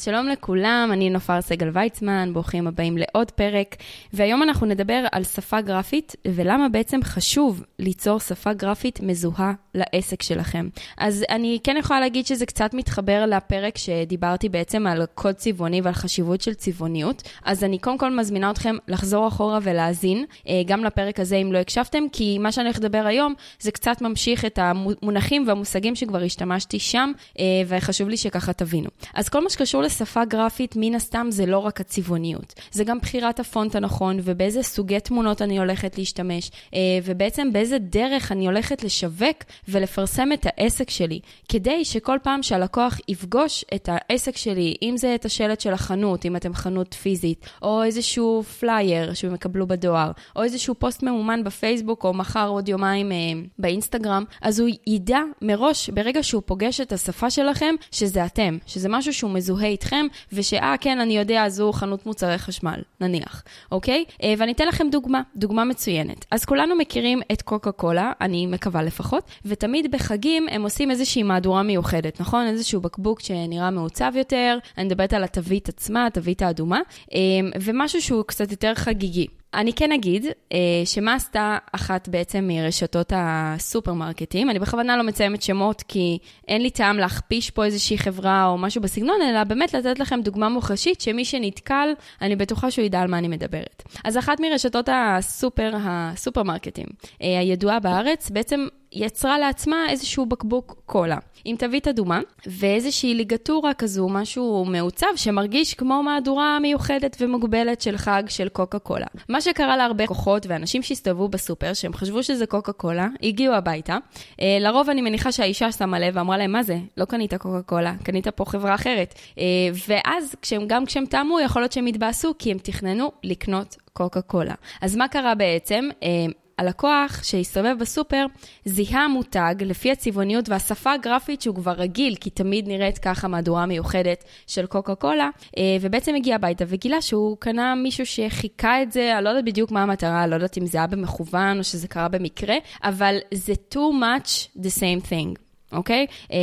אז שלום לכולם, אני נופר סגל ויצמן, ברוכים הבאים לעוד פרק, והיום אנחנו נדבר על שפה גרפית, ולמה בעצם חשוב ליצור שפה גרפית מזוהה לעסק שלכם. אז אני כן יכולה להגיד שזה קצת מתחבר לפרק שדיברתי בעצם על קוד צבעוני ועל חשיבות של צבעוניות, אז אני קודם כל מזמינה אתכם לחזור אחורה ולהאזין, אה, גם לפרק הזה אם לא הקשבתם, כי מה שאני הולך לדבר היום זה קצת ממשיך את המונחים והמושגים שכבר השתמשתי שם, אה, וחשוב לי שככה תבינו. אז כל מה שקשור לשפה גרפית, מן הסתם זה לא רק הצבעוניות, זה גם בחירת הפונט הנכון ובאיזה סוגי תמונות אני הולכת להשתמש, אה, ובעצם באיזה דרך אני הולכת לשווק ולפרסם את העסק שלי, כדי שכל פעם שהלקוח יפגוש את העסק שלי, אם זה את השלט של החנות, אם אתם חנות פיזית, או איזשהו פלייר שהם יקבלו בדואר, או איזשהו פוסט ממומן בפייסבוק, או מחר עוד יומיים אה, באינסטגרם, אז הוא ידע מראש, ברגע שהוא פוגש את השפה שלכם, שזה אתם, שזה משהו שהוא מזוהה איתכם, ושאה, כן, אני יודע, זו חנות מוצרי חשמל, נניח, אוקיי? אה, ואני אתן לכם דוגמה, דוגמה מצוינת. אז כולנו מכירים את קוקה קולה, אני מקווה לפחות, ותמיד בחגים הם עושים איזושהי מהדורה מיוחדת, נכון? איזשהו בקבוק שנראה מעוצב יותר, אני מדברת על התווית עצמה, התווית האדומה, אה, ומשהו שהוא קצת יותר חגיגי. אני כן אגיד אה, שמה עשתה אחת בעצם מרשתות הסופרמרקטים, אני בכוונה לא מציימת שמות כי אין לי טעם להכפיש פה איזושהי חברה או משהו בסגנון, אלא באמת לתת לכם דוגמה מוחשית שמי שנתקל, אני בטוחה שהוא ידע על מה אני מדברת. אז אחת מרשתות הסופר, הסופרמרקטים אה, הידועה בארץ, בעצם יצרה לעצמה איזשהו בקבוק קולה, עם תווית אדומה, ואיזושהי ליגטורה כזו, משהו מעוצב, שמרגיש כמו מהדורה מיוחדת ומוגבלת של חג של קוקה קולה. מה שקרה להרבה כוחות ואנשים שהסתובבו בסופר, שהם חשבו שזה קוקה קולה, הגיעו הביתה. אה, לרוב אני מניחה שהאישה שמה לב ואמרה להם, מה זה? לא קנית קוקה קולה, קנית פה חברה אחרת. אה, ואז, כשהם, גם כשהם טעמו, יכול להיות שהם התבאסו, כי הם תכננו לקנות קוקה קולה. אז מה קרה בעצם? הלקוח שהסתובב בסופר זיהה מותג לפי הצבעוניות והשפה הגרפית שהוא כבר רגיל, כי תמיד נראית ככה מהדורה מיוחדת של קוקה קולה, אה, ובעצם הגיע הביתה וגילה שהוא קנה מישהו שחיכה את זה, אני לא יודעת בדיוק מה המטרה, לא יודעת אם זה היה במכוון או שזה קרה במקרה, אבל זה too much the same thing. אוקיי? אה,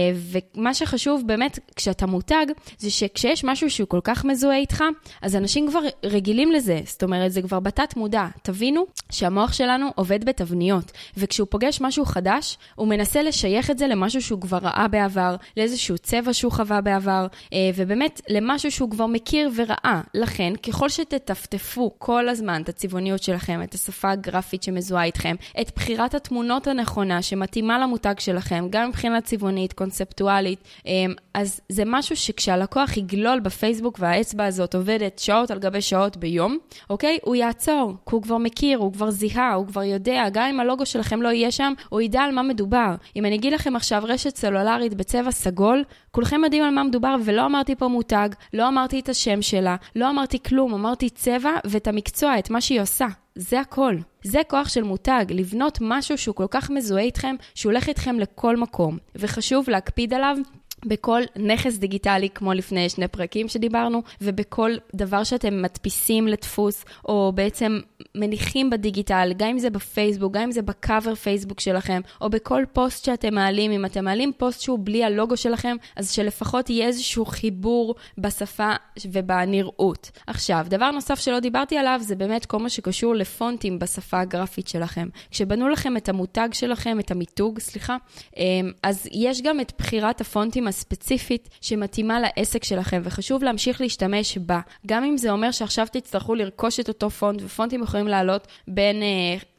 ומה שחשוב באמת, כשאתה מותג, זה שכשיש משהו שהוא כל כך מזוהה איתך, אז אנשים כבר רגילים לזה. זאת אומרת, זה כבר בתת מודע. תבינו שהמוח שלנו עובד בתבניות, וכשהוא פוגש משהו חדש, הוא מנסה לשייך את זה למשהו שהוא כבר ראה בעבר, לאיזשהו צבע שהוא חווה בעבר, אה, ובאמת למשהו שהוא כבר מכיר וראה. לכן, ככל שתטפטפו כל הזמן את הצבעוניות שלכם, את השפה הגרפית שמזוהה איתכם, את בחירת התמונות הנכונה שמתאימה למותג שלכם, גם מבחינת... מבחינה צבעונית, קונספטואלית, אמ, אז זה משהו שכשהלקוח יגלול בפייסבוק והאצבע הזאת עובדת שעות על גבי שעות ביום, אוקיי? הוא יעצור, כי הוא כבר מכיר, הוא כבר זיהה, הוא כבר יודע, גם אם הלוגו שלכם לא יהיה שם, הוא ידע על מה מדובר. אם אני אגיד לכם עכשיו רשת סלולרית בצבע סגול, כולכם יודעים על מה מדובר, ולא אמרתי פה מותג, לא אמרתי את השם שלה, לא אמרתי כלום, אמרתי צבע ואת המקצוע, את מה שהיא עושה. זה הכל. זה כוח של מותג, לבנות משהו שהוא כל כך מזוהה איתכם, שהוא הולך איתכם לכל מקום. וחשוב להקפיד עליו בכל נכס דיגיטלי, כמו לפני שני פרקים שדיברנו, ובכל דבר שאתם מדפיסים לדפוס, או בעצם מניחים בדיגיטל, גם אם זה בפייסבוק, גם אם זה בקאבר פייסבוק שלכם, או בכל פוסט שאתם מעלים, אם אתם מעלים פוסט שהוא בלי הלוגו שלכם, אז שלפחות יהיה איזשהו חיבור בשפה ובנראות. עכשיו, דבר נוסף שלא דיברתי עליו, זה באמת כל מה שקשור לפונטים בשפה הגרפית שלכם. כשבנו לכם את המותג שלכם, את המיתוג, סליחה, אמ, אז יש גם את בחירת הפונטים הספציפית שמתאימה לעסק שלכם, וחשוב להמשיך להשתמש בה. גם אם זה אומר שעכשיו תצטרכו לרכוש את אותו פונט, ופונטים יכולים לעלות בין uh,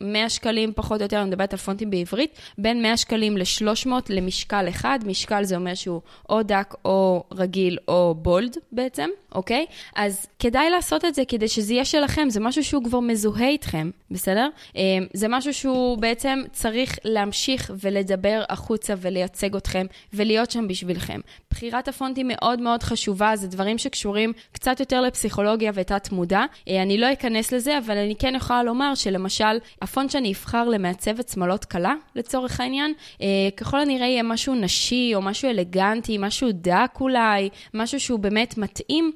אה, 100 שקלים פחות או יותר, אני מדברת על פונטים בעברית, בין 100 שקלים ל-300 למשקל אחד. משקל זה אומר שהוא או דק או רגיל או בולד בעצם, אוקיי? אז כדאי לעשות את זה כדי שזה יהיה שלכם, זה משהו שהוא כבר מזוהה איתכם, בסדר? Um, זה משהו שהוא בעצם צריך להמשיך ולדבר החוצה ולייצג אתכם ולהיות שם בשביל בשבילכם. בחירת הפונט היא מאוד מאוד חשובה, זה דברים שקשורים קצת יותר לפסיכולוגיה ותת מודע. אה, אני לא אכנס לזה, אבל אני כן יכולה לומר שלמשל, הפונט שאני אבחר למעצבת שמאלות קלה, לצורך העניין, אה, ככל הנראה יהיה משהו נשי או משהו אלגנטי, משהו דק אולי, משהו שהוא באמת מתאים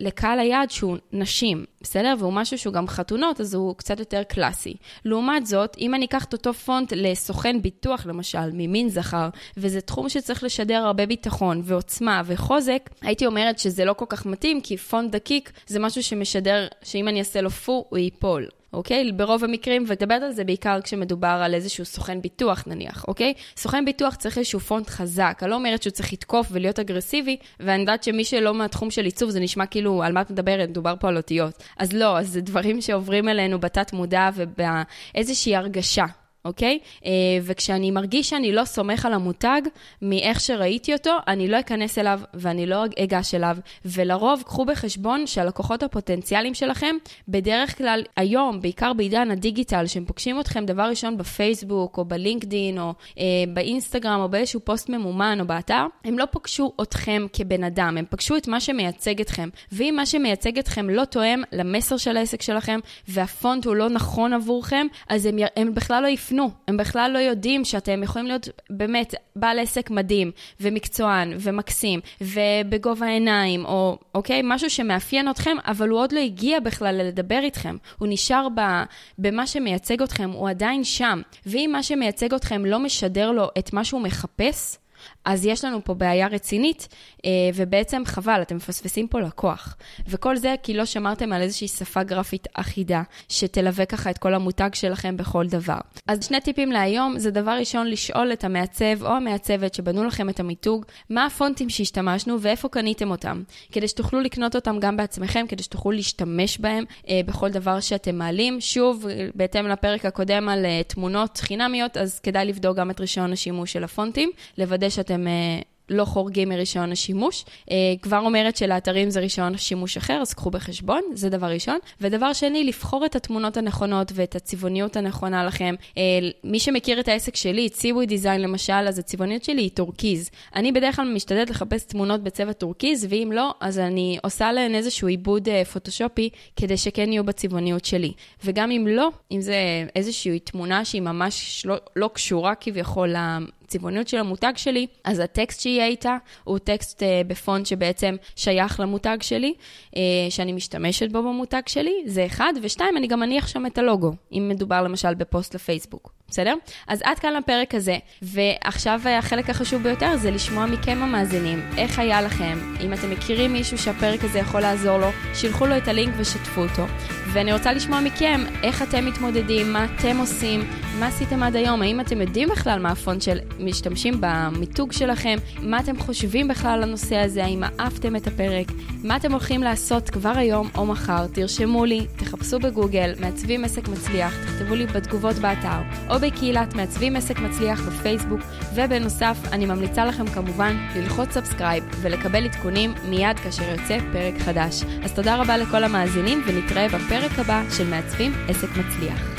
לקהל היעד שהוא נשים, בסדר? והוא משהו שהוא גם חתונות, אז הוא קצת יותר קלאסי. לעומת זאת, אם אני אקח את אותו פונט לסוכן ביטוח, למשל, ממין זכר, וזה תחום שצריך לשדר הרבה ביטחון ועוצמה וחוזק, הייתי אומרת שזה לא כל כך מתאים, כי פונט דקיק זה משהו שמשדר שאם אני אעשה לו פו, הוא ייפול. אוקיי? ברוב המקרים, ודברת על זה בעיקר כשמדובר על איזשהו סוכן ביטוח נניח, אוקיי? סוכן ביטוח צריך איזשהו פונט חזק. אני לא אומרת שהוא צריך לתקוף ולהיות אגרסיבי, ואני יודעת שמי שלא מהתחום של עיצוב, זה נשמע כאילו, על מה את מדברת? מדובר פה על אותיות. אז לא, אז זה דברים שעוברים אלינו בתת מודע ובאיזושהי הרגשה. אוקיי? אה, וכשאני מרגיש שאני לא סומך על המותג מאיך שראיתי אותו, אני לא אכנס אליו ואני לא אגש אליו. ולרוב, קחו בחשבון שהלקוחות הפוטנציאליים שלכם, בדרך כלל היום, בעיקר בעידן הדיגיטל, שהם פוגשים אתכם דבר ראשון בפייסבוק, או בלינקדין, או אה, באינסטגרם, או באיזשהו פוסט ממומן, או באתר, הם לא פגשו אתכם כבן אדם, הם פגשו את מה שמייצג אתכם. ואם מה שמייצג אתכם לא תואם למסר של העסק שלכם, והפונט הוא לא נכון עבורכם, אז הם, הם בכלל לא יפנו. יפנו. הם בכלל לא יודעים שאתם יכולים להיות באמת בעל עסק מדהים, ומקצוען, ומקסים, ובגובה העיניים, או אוקיי, משהו שמאפיין אתכם, אבל הוא עוד לא הגיע בכלל לדבר איתכם. הוא נשאר ב, במה שמייצג אתכם, הוא עדיין שם. ואם מה שמייצג אתכם לא משדר לו את מה שהוא מחפש, אז יש לנו פה בעיה רצינית, אה, ובעצם חבל, אתם מפספסים פה לקוח. וכל זה כי לא שמרתם על איזושהי שפה גרפית אחידה, שתלווה ככה את כל המותג שלכם בכל דבר. אז שני טיפים להיום, זה דבר ראשון לשאול את המעצב או המעצבת שבנו לכם את המיתוג, מה הפונטים שהשתמשנו ואיפה קניתם אותם, כדי שתוכלו לקנות אותם גם בעצמכם, כדי שתוכלו להשתמש בהם אה, בכל דבר שאתם מעלים. שוב, בהתאם לפרק הקודם על אה, תמונות חינמיות, אז כדאי לבדוק גם את רישיון השימוש של הפונטים, לוודא שאתם... אה, לא חורגים מרישיון השימוש. אה, כבר אומרת שלאתרים זה רישיון שימוש אחר, אז קחו בחשבון, זה דבר ראשון. ודבר שני, לבחור את התמונות הנכונות ואת הצבעוניות הנכונה לכם. אה, מי שמכיר את העסק שלי, ציווי design למשל, אז הצבעוניות שלי היא טורקיז. אני בדרך כלל משתדלת לחפש תמונות בצבע טורקיז, ואם לא, אז אני עושה להן איזשהו עיבוד פוטושופי, כדי שכן יהיו בצבעוניות שלי. וגם אם לא, אם זה איזושהי תמונה שהיא ממש לא, לא קשורה כביכול הצבעוניות של המותג שלי, אז הטקסט שיהיה איתה הוא טקסט uh, בפונט שבעצם שייך למותג שלי, uh, שאני משתמשת בו במותג שלי, זה אחד, ושתיים, אני גם אניח שם את הלוגו, אם מדובר למשל בפוסט לפייסבוק. בסדר? אז עד כאן לפרק הזה, ועכשיו החלק החשוב ביותר זה לשמוע מכם המאזינים, איך היה לכם, אם אתם מכירים מישהו שהפרק הזה יכול לעזור לו, שילחו לו את הלינק ושתפו אותו. ואני רוצה לשמוע מכם איך אתם מתמודדים, מה אתם עושים, מה עשיתם עד היום, האם אתם יודעים בכלל מה הפונט שמשתמשים במיתוג שלכם, מה אתם חושבים בכלל על הנושא הזה, האם אהבתם את הפרק, מה אתם הולכים לעשות כבר היום או מחר, תרשמו לי, תחפשו בגוגל, מעצבים עסק מצליח, תכתבו לי בתגובות באתר, או בקהילת מעצבים עסק מצליח בפייסבוק, ובנוסף, אני ממליצה לכם כמובן ללחוץ subscribe ולקבל עדכונים מיד כאשר יוצא פרק חדש. אז תודה רבה לכל המאזינים ונתראה בפרק הבא של מעצבים עסק מצליח.